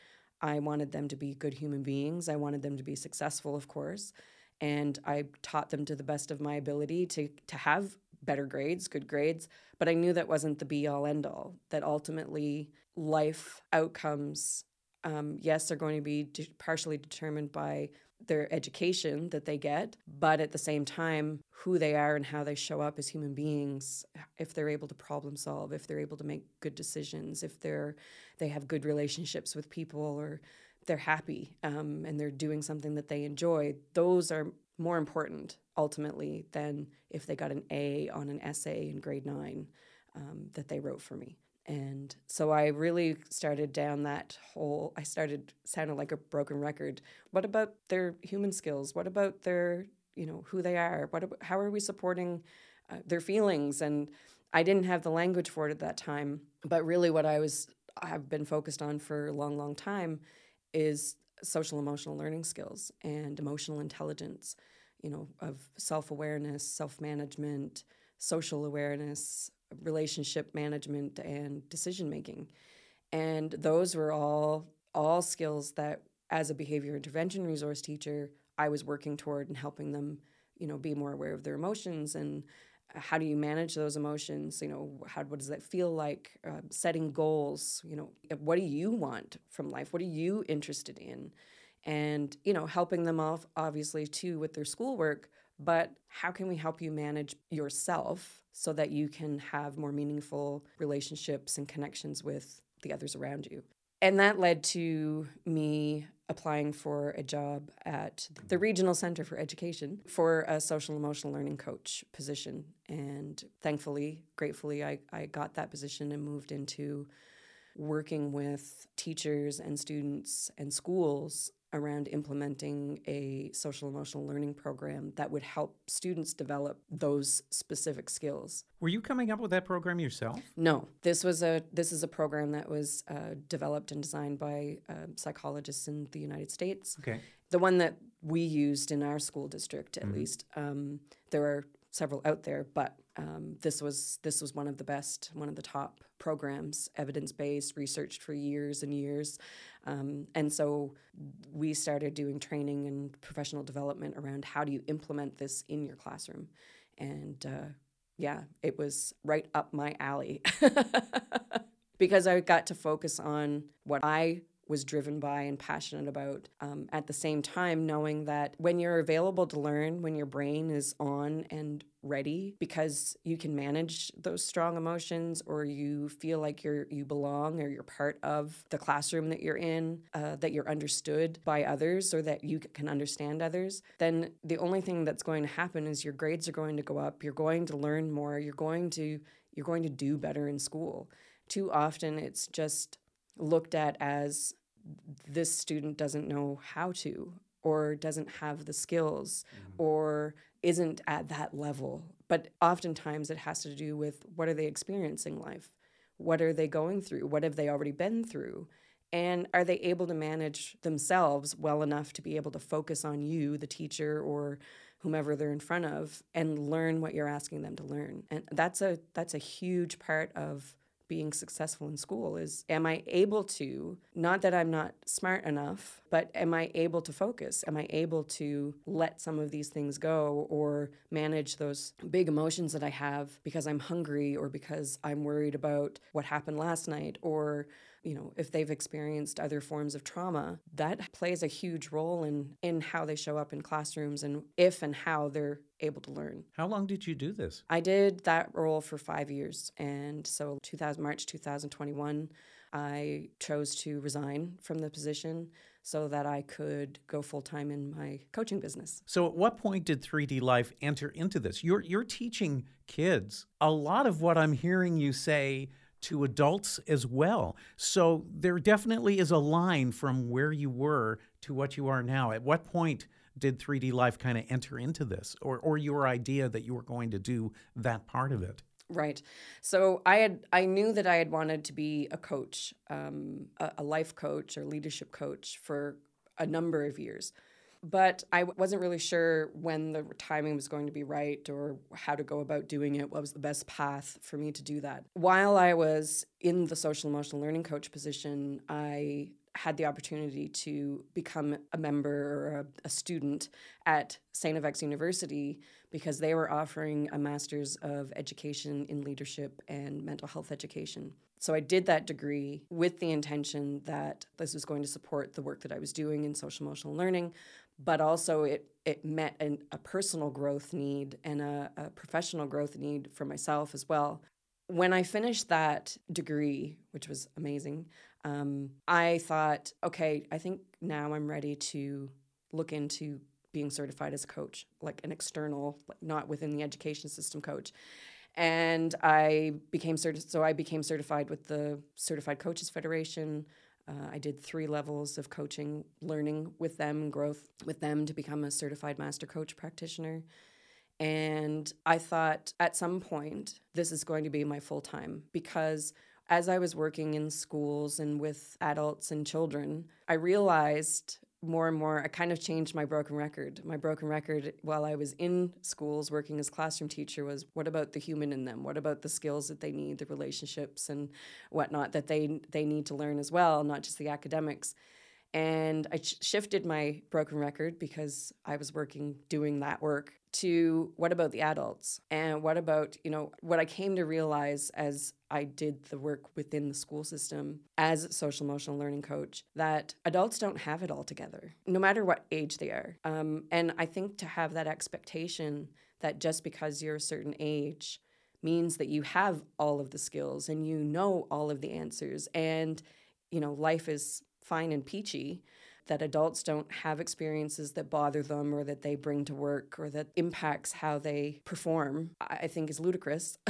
I wanted them to be good human beings. I wanted them to be successful, of course. And I taught them to the best of my ability to, to have better grades, good grades. But I knew that wasn't the be all end all, that ultimately life outcomes um, yes, they're going to be de- partially determined by their education that they get, but at the same time, who they are and how they show up as human beings, if they're able to problem solve, if they're able to make good decisions, if they're they have good relationships with people, or they're happy um, and they're doing something that they enjoy, those are more important ultimately than if they got an A on an essay in grade nine um, that they wrote for me. And so I really started down that whole, I started sounding like a broken record. What about their human skills? What about their, you know, who they are? What, about, how are we supporting uh, their feelings? And I didn't have the language for it at that time. But really, what I was, I've been focused on for a long, long time is social emotional learning skills and emotional intelligence, you know, of self awareness, self management, social awareness, relationship management and decision making. And those were all all skills that as a behavior intervention resource teacher, I was working toward and helping them, you know, be more aware of their emotions and how do you manage those emotions? You know how what does that feel like? Uh, setting goals you know what do you want from life? What are you interested in? And you know helping them off obviously too with their schoolwork but how can we help you manage yourself so that you can have more meaningful relationships and connections with the others around you? And that led to me applying for a job at the Regional Center for Education for a social emotional learning coach position. And thankfully, gratefully, I, I got that position and moved into working with teachers and students and schools around implementing a social emotional learning program that would help students develop those specific skills. Were you coming up with that program yourself? No, this was a this is a program that was uh, developed and designed by uh, psychologists in the United States. Okay. The one that we used in our school district, at mm-hmm. least. Um, there are several out there, but um, this was this was one of the best, one of the top programs, evidence based, researched for years and years, um, and so we started doing training and professional development around how do you implement this in your classroom, and uh, yeah, it was right up my alley. (laughs) Because I got to focus on what I was driven by and passionate about. Um, at the same time, knowing that when you're available to learn, when your brain is on and ready because you can manage those strong emotions or you feel like you're you belong or you're part of the classroom that you're in uh, that you're understood by others or that you can understand others then the only thing that's going to happen is your grades are going to go up you're going to learn more you're going to you're going to do better in school too often it's just looked at as this student doesn't know how to or doesn't have the skills mm-hmm. or isn't at that level. But oftentimes it has to do with what are they experiencing life? What are they going through? What have they already been through? And are they able to manage themselves well enough to be able to focus on you the teacher or whomever they're in front of and learn what you're asking them to learn? And that's a that's a huge part of being successful in school is am I able to, not that I'm not smart enough, but am I able to focus? Am I able to let some of these things go or manage those big emotions that I have because I'm hungry or because I'm worried about what happened last night or you know, if they've experienced other forms of trauma, that plays a huge role in in how they show up in classrooms and if and how they're able to learn. How long did you do this? I did that role for 5 years and so 2000 March 2021 I chose to resign from the position so that I could go full time in my coaching business. So, at what point did 3D Life enter into this? You're, you're teaching kids a lot of what I'm hearing you say to adults as well. So, there definitely is a line from where you were to what you are now. At what point did 3D Life kind of enter into this, or, or your idea that you were going to do that part of it? Right. So I had I knew that I had wanted to be a coach, um, a, a life coach or leadership coach for a number of years, but I wasn't really sure when the timing was going to be right or how to go about doing it. What was the best path for me to do that? While I was in the social emotional learning coach position, I had the opportunity to become a member or a, a student at St. FX University because they were offering a master's of education in leadership and mental health education. So I did that degree with the intention that this was going to support the work that I was doing in social emotional learning, but also it it met an, a personal growth need and a, a professional growth need for myself as well. When I finished that degree, which was amazing, um, I thought, okay, I think now I'm ready to look into being certified as a coach, like an external, not within the education system coach. And I became certi- so I became certified with the Certified Coaches Federation. Uh, I did three levels of coaching, learning with them, growth with them to become a certified master coach practitioner. And I thought at some point, this is going to be my full time because as I was working in schools and with adults and children, I realized more and more, I kind of changed my broken record. My broken record while I was in schools working as classroom teacher was what about the human in them? What about the skills that they need, the relationships and whatnot that they they need to learn as well, not just the academics. And I sh- shifted my broken record because I was working doing that work to what about the adults? And what about you know what i came to realize as i did the work within the school system as a social emotional learning coach that adults don't have it all together no matter what age they are. Um, and i think to have that expectation that just because you're a certain age means that you have all of the skills and you know all of the answers and you know life is fine and peachy that adults don't have experiences that bother them or that they bring to work or that impacts how they perform, I think is ludicrous, (laughs)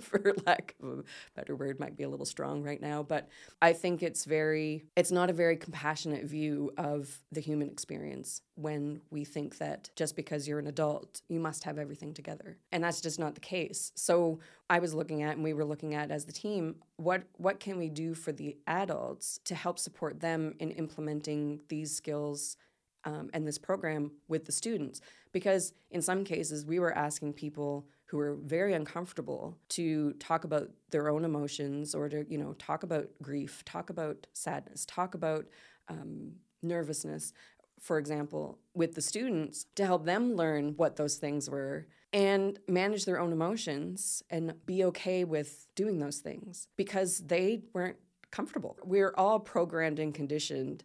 for lack of a better word, might be a little strong right now. But I think it's very, it's not a very compassionate view of the human experience when we think that just because you're an adult, you must have everything together. And that's just not the case. So I was looking at and we were looking at as the team, what what can we do for the adults to help support them in implementing these skills um, and this program with the students? Because in some cases, we were asking people who were very uncomfortable to talk about their own emotions or to you know talk about grief, talk about sadness, talk about um, nervousness for example, with the students to help them learn what those things were and manage their own emotions and be okay with doing those things because they weren't comfortable. We're all programmed and conditioned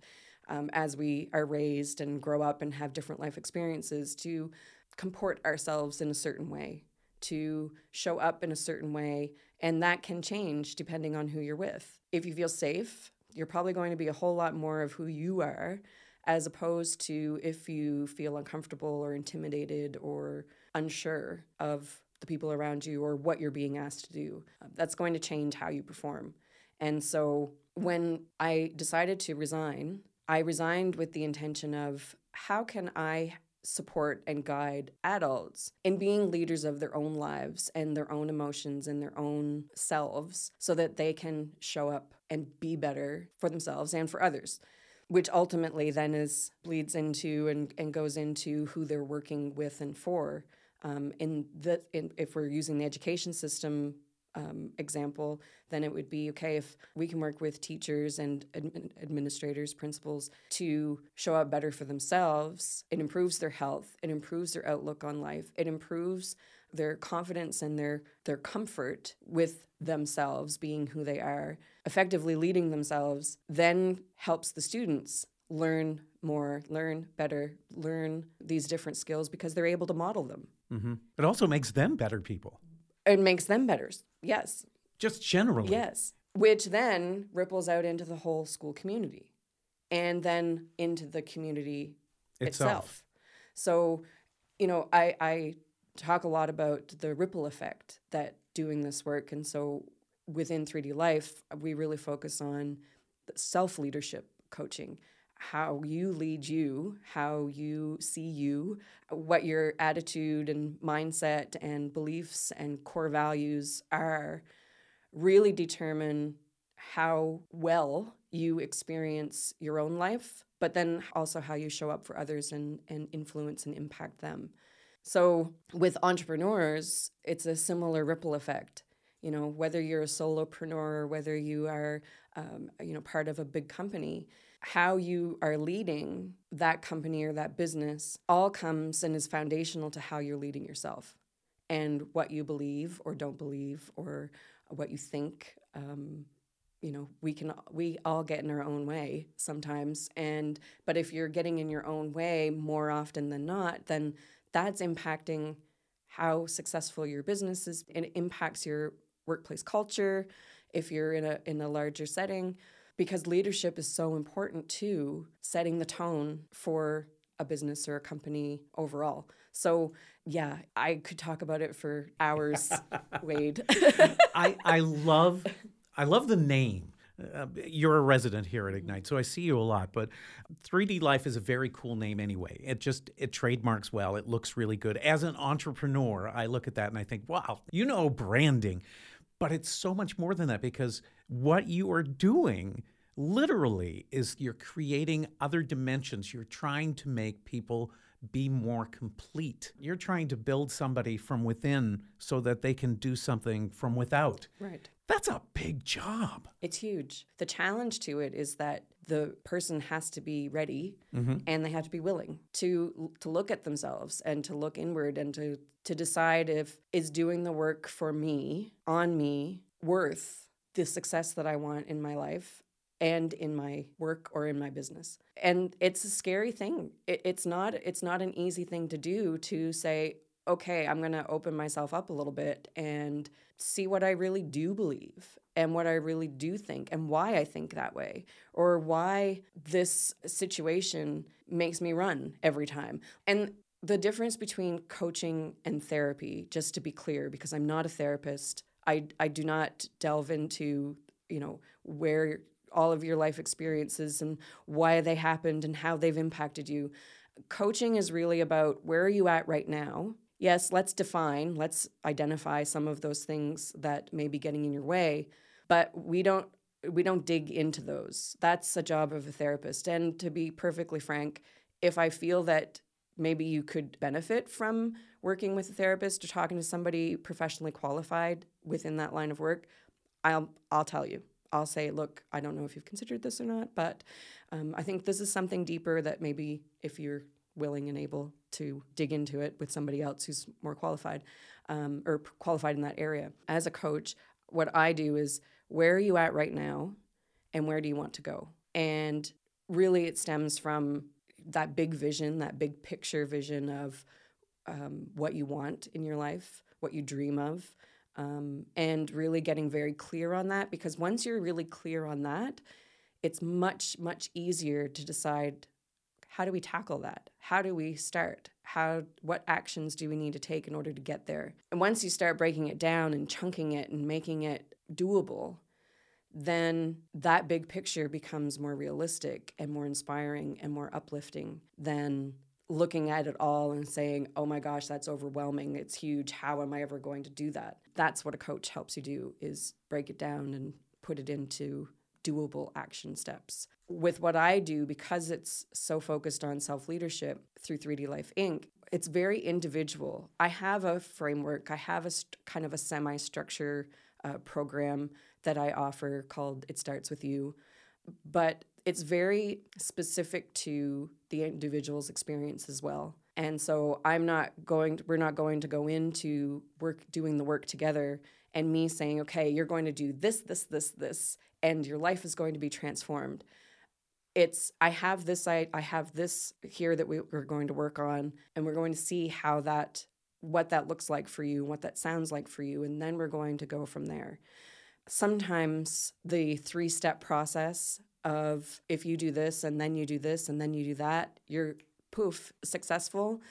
um, as we are raised and grow up and have different life experiences to comport ourselves in a certain way, to show up in a certain way, and that can change depending on who you're with. If you feel safe, you're probably going to be a whole lot more of who you are as opposed to if you feel uncomfortable or intimidated or unsure of the people around you or what you're being asked to do. Uh, that's going to change how you perform. And so when I decided to resign, I resigned with the intention of how can I support and guide adults in being leaders of their own lives and their own emotions and their own selves so that they can show up and be better for themselves and for others which ultimately then is bleeds into and, and goes into who they're working with and for. Um, in the in, if we're using the education system um, example, then it would be okay if we can work with teachers and admin- administrators, principals to show up better for themselves. It improves their health, it improves their outlook on life, it improves their confidence and their their comfort with themselves being who they are effectively leading themselves then helps the students learn more learn better learn these different skills because they're able to model them Mm-hmm. It also makes them better people, it makes them better yes just generally. yes which then ripples out into the whole school community and then into the community Itself. itself. So, you know, I, I talk a lot about the ripple effect that doing this work. And so within 3D Life, we really focus on self leadership coaching. How you lead you, how you see you, what your attitude and mindset and beliefs and core values are, really determine how well you experience your own life, but then also how you show up for others and, and influence and impact them. So with entrepreneurs, it's a similar ripple effect. You know, whether you're a solopreneur, or whether you are, um, you know, part of a big company, how you are leading that company or that business all comes and is foundational to how you're leading yourself and what you believe or don't believe or what you think. Um, you know, we can we all get in our own way sometimes, and but if you're getting in your own way more often than not, then that's impacting how successful your business is. and It impacts your workplace culture if you're in a in a larger setting, because leadership is so important to setting the tone for a business or a company overall. So yeah, I could talk about it for hours, (laughs) Wade. I, I love I love the name. Uh, you're a resident here at Ignite, so I see you a lot. But 3D Life is a very cool name anyway. It just it trademarks well. It looks really good. As an entrepreneur, I look at that and I think, wow, you know branding, but it's so much more than that because what you are doing literally is you're creating other dimensions. You're trying to make people be more complete. You're trying to build somebody from within so that they can do something from without. right. That's a big job. It's huge. The challenge to it is that the person has to be ready mm-hmm. and they have to be willing to to look at themselves and to look inward and to to decide if is doing the work for me on me worth the success that I want in my life and in my work or in my business. And it's a scary thing. It, it's not it's not an easy thing to do to say okay, I'm going to open myself up a little bit and see what I really do believe and what I really do think and why I think that way or why this situation makes me run every time. And the difference between coaching and therapy, just to be clear, because I'm not a therapist, I, I do not delve into, you know, where all of your life experiences and why they happened and how they've impacted you. Coaching is really about where are you at right now? Yes, let's define, let's identify some of those things that may be getting in your way, but we don't we don't dig into those. That's a job of a therapist. And to be perfectly frank, if I feel that maybe you could benefit from working with a therapist or talking to somebody professionally qualified within that line of work, I'll I'll tell you. I'll say, look, I don't know if you've considered this or not, but um, I think this is something deeper that maybe if you're willing and able to dig into it with somebody else who's more qualified um, or qualified in that area. As a coach, what I do is where are you at right now and where do you want to go? And really, it stems from that big vision, that big picture vision of um, what you want in your life, what you dream of, um, and really getting very clear on that. Because once you're really clear on that, it's much, much easier to decide how do we tackle that? How do we start? How what actions do we need to take in order to get there? And once you start breaking it down and chunking it and making it doable, then that big picture becomes more realistic and more inspiring and more uplifting than looking at it all and saying, "Oh my gosh, that's overwhelming. It's huge. How am I ever going to do that?" That's what a coach helps you do is break it down and put it into doable action steps. With what I do because it's so focused on self-leadership through 3D Life Inc., it's very individual. I have a framework, I have a st- kind of a semi structure uh, program that I offer called It Starts With You. But it's very specific to the individual's experience as well. And so I'm not going to, we're not going to go into work doing the work together and me saying, okay, you're going to do this, this, this, this, and your life is going to be transformed. It's I have this I, I have this here that we, we're going to work on and we're going to see how that what that looks like for you, what that sounds like for you, and then we're going to go from there. Sometimes the three step process of if you do this and then you do this and then you do that, you're poof, successful,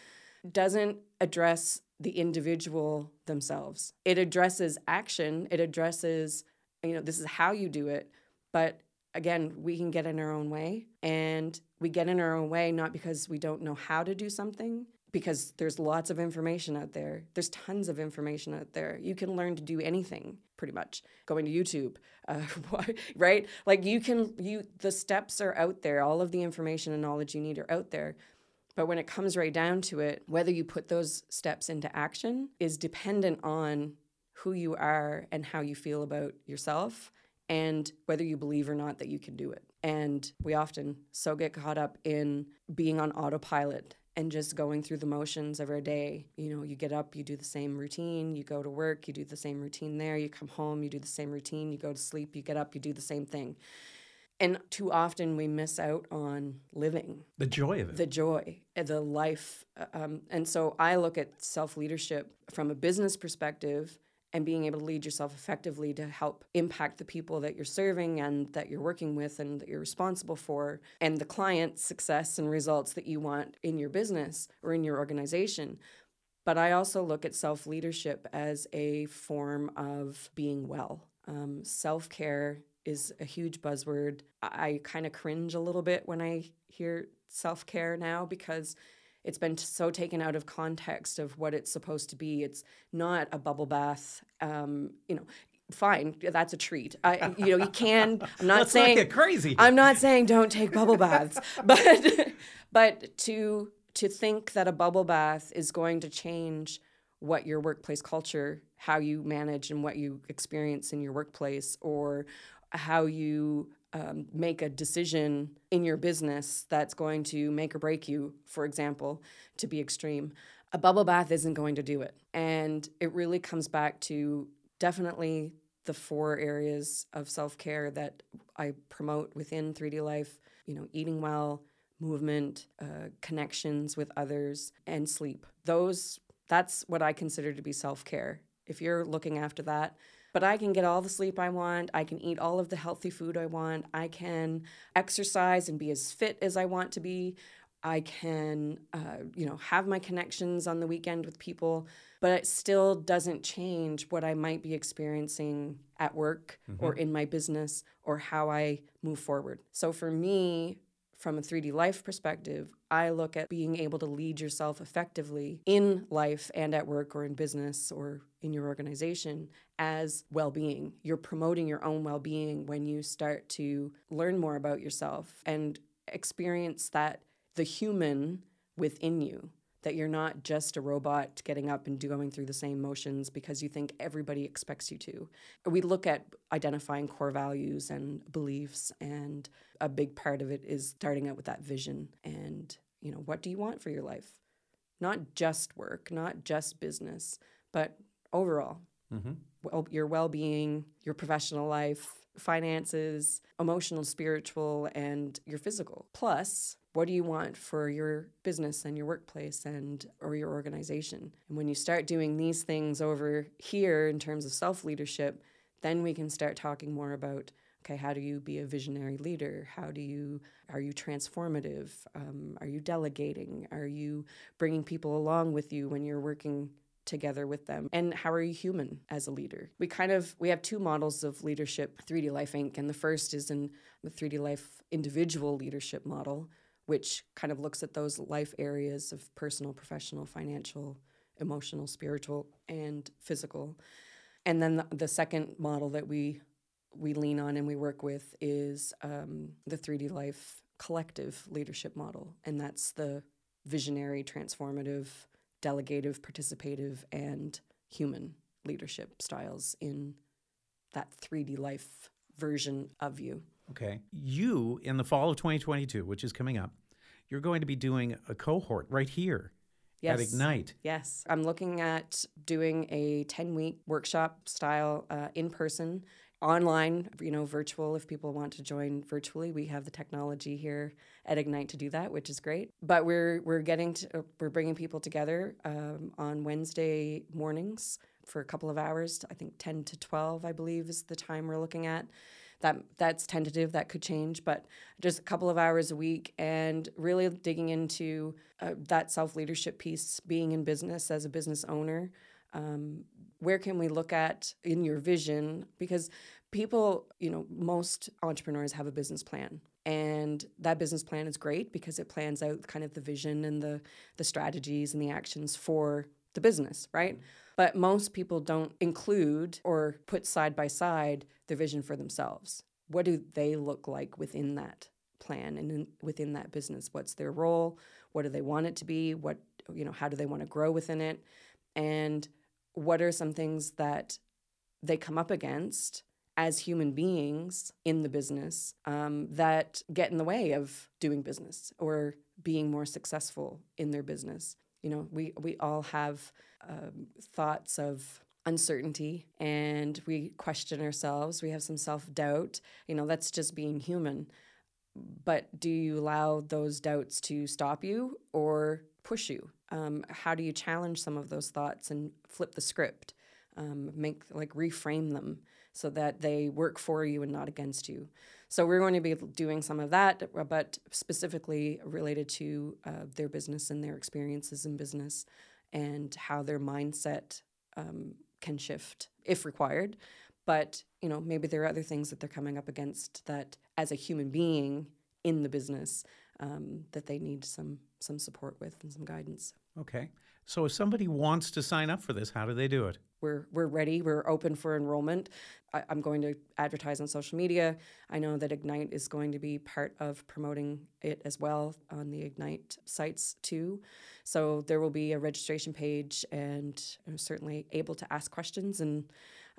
doesn't address the individual themselves. It addresses action, it addresses, you know, this is how you do it, but again, we can get in our own way. And we get in our own way not because we don't know how to do something, because there's lots of information out there. There's tons of information out there. You can learn to do anything pretty much going to YouTube, uh, (laughs) right? Like you can you the steps are out there. All of the information and knowledge you need are out there. But when it comes right down to it, whether you put those steps into action is dependent on who you are and how you feel about yourself and whether you believe or not that you can do it. And we often so get caught up in being on autopilot and just going through the motions of our day. You know, you get up, you do the same routine, you go to work, you do the same routine there, you come home, you do the same routine, you go to sleep, you get up, you do the same thing. And too often we miss out on living the joy of it, the joy, uh, the life. Uh, um, and so I look at self leadership from a business perspective and being able to lead yourself effectively to help impact the people that you're serving and that you're working with and that you're responsible for and the client success and results that you want in your business or in your organization. But i also look at self-leadership as a form of being well. Um, self-care is a huge buzzword. I, I kind of cringe a little bit when i hear self-care now because it's been so taken out of context of what it's supposed to be. It's not a bubble bath. Um, you know, fine, that's a treat. I, you know, you can. I'm (laughs) not Let's saying not get crazy. I'm not saying don't take bubble baths, (laughs) but but to to think that a bubble bath is going to change what your workplace culture, how you manage and what you experience in your workplace, or how you um, make a decision in your business that's going to make or break you, for example, to be extreme, a bubble bath isn't going to do it. And it really comes back to definitely the four areas of self care that I promote within 3D Life you know, eating well, movement, uh, connections with others, and sleep. Those, that's what I consider to be self care. If you're looking after that, but I can get all the sleep I want. I can eat all of the healthy food I want. I can exercise and be as fit as I want to be. I can, uh, you know, have my connections on the weekend with people, but it still doesn't change what I might be experiencing at work mm-hmm. or in my business or how I move forward. So for me, from a 3D life perspective, I look at being able to lead yourself effectively in life and at work or in business or in your organization as well being. You're promoting your own well being when you start to learn more about yourself and experience that the human within you that you're not just a robot getting up and going through the same motions because you think everybody expects you to. We look at identifying core values and beliefs and a big part of it is starting out with that vision and, you know, what do you want for your life? Not just work, not just business, but overall. Mm-hmm. Well, your well-being, your professional life, finances, emotional, spiritual, and your physical. Plus, what do you want for your business and your workplace and or your organization? And when you start doing these things over here in terms of self-leadership, then we can start talking more about okay how do you be a visionary leader how do you are you transformative um, are you delegating are you bringing people along with you when you're working together with them. And how are you human as a leader? We kind of we have two models of leadership 3d life inc. And the first is in the 3d life individual leadership model which kind of looks at those life areas of personal professional financial emotional spiritual and physical. And then the, the second model that we we lean on and we work with is um, the 3d life collective leadership model. And that's the visionary transformative delegative, participative, and human leadership styles in that 3D life version of you. Okay. You, in the fall of 2022, which is coming up, you're going to be doing a cohort right here Yes. at Ignite. Yes. I'm looking at doing a 10 week workshop style uh, in person, online, you know, virtual if people want to join virtually. We have the technology here at Ignite to do that, which is great. But we're we're getting to we're bringing people together um, on Wednesday mornings for a couple of hours. I think 10 to 12, I believe, is the time we're looking at that that's tentative that could change but just a couple of hours a week and really digging into uh, that self-leadership piece being in business as a business owner um, where can we look at in your vision because people you know most entrepreneurs have a business plan and that business plan is great because it plans out kind of the vision and the the strategies and the actions for the business right but most people don't include or put side by side their vision for themselves. What do they look like within that plan and in, within that business? What's their role? What do they want it to be? What you know, how do they want to grow within it? And what are some things that they come up against as human beings in the business um, that get in the way of doing business or being more successful in their business? You know, we we all have um, thoughts of uncertainty and we question ourselves. We have some self doubt. You know, that's just being human. But do you allow those doubts to stop you or push you? Um, how do you challenge some of those thoughts and flip the script? Um, make like reframe them so that they work for you and not against you. So we're going to be doing some of that, but specifically related to uh, their business and their experiences in business and how their mindset um, can shift if required. But you know, maybe there are other things that they're coming up against that, as a human being in the business, um, that they need some some support with and some guidance. Okay. So if somebody wants to sign up for this, how do they do it? We're we're ready. We're open for enrollment. I, am going to advertise on social media. I know that Ignite is going to be part of promoting it as well on the Ignite sites too. So there will be a registration page, and I'm certainly able to ask questions and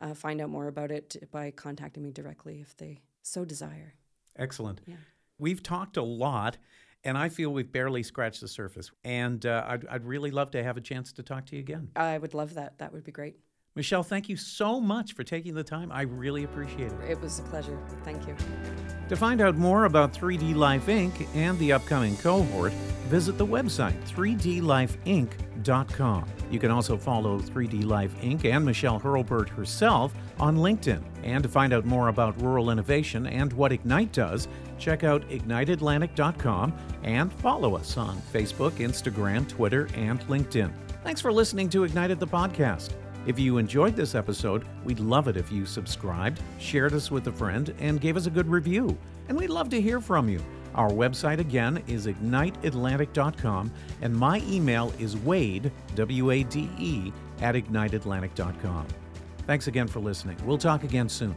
uh, find out more about it by contacting me directly if they so desire. Excellent. Yeah. We've talked a lot and I feel we've barely scratched the surface. And uh, I'd, I'd really love to have a chance to talk to you again. I would love that. That would be great. Michelle, thank you so much for taking the time. I really appreciate it. It was a pleasure. Thank you. To find out more about 3D Life Inc. and the upcoming cohort, visit the website 3dlifeinc.com. You can also follow 3D Life Inc. and Michelle Hurlburt herself on LinkedIn. And to find out more about rural innovation and what Ignite does, check out igniteatlantic.com and follow us on Facebook, Instagram, Twitter, and LinkedIn. Thanks for listening to Ignited the podcast. If you enjoyed this episode, we'd love it if you subscribed, shared us with a friend, and gave us a good review. And we'd love to hear from you. Our website again is igniteatlantic.com, and my email is wade, W A D E, at igniteatlantic.com. Thanks again for listening. We'll talk again soon.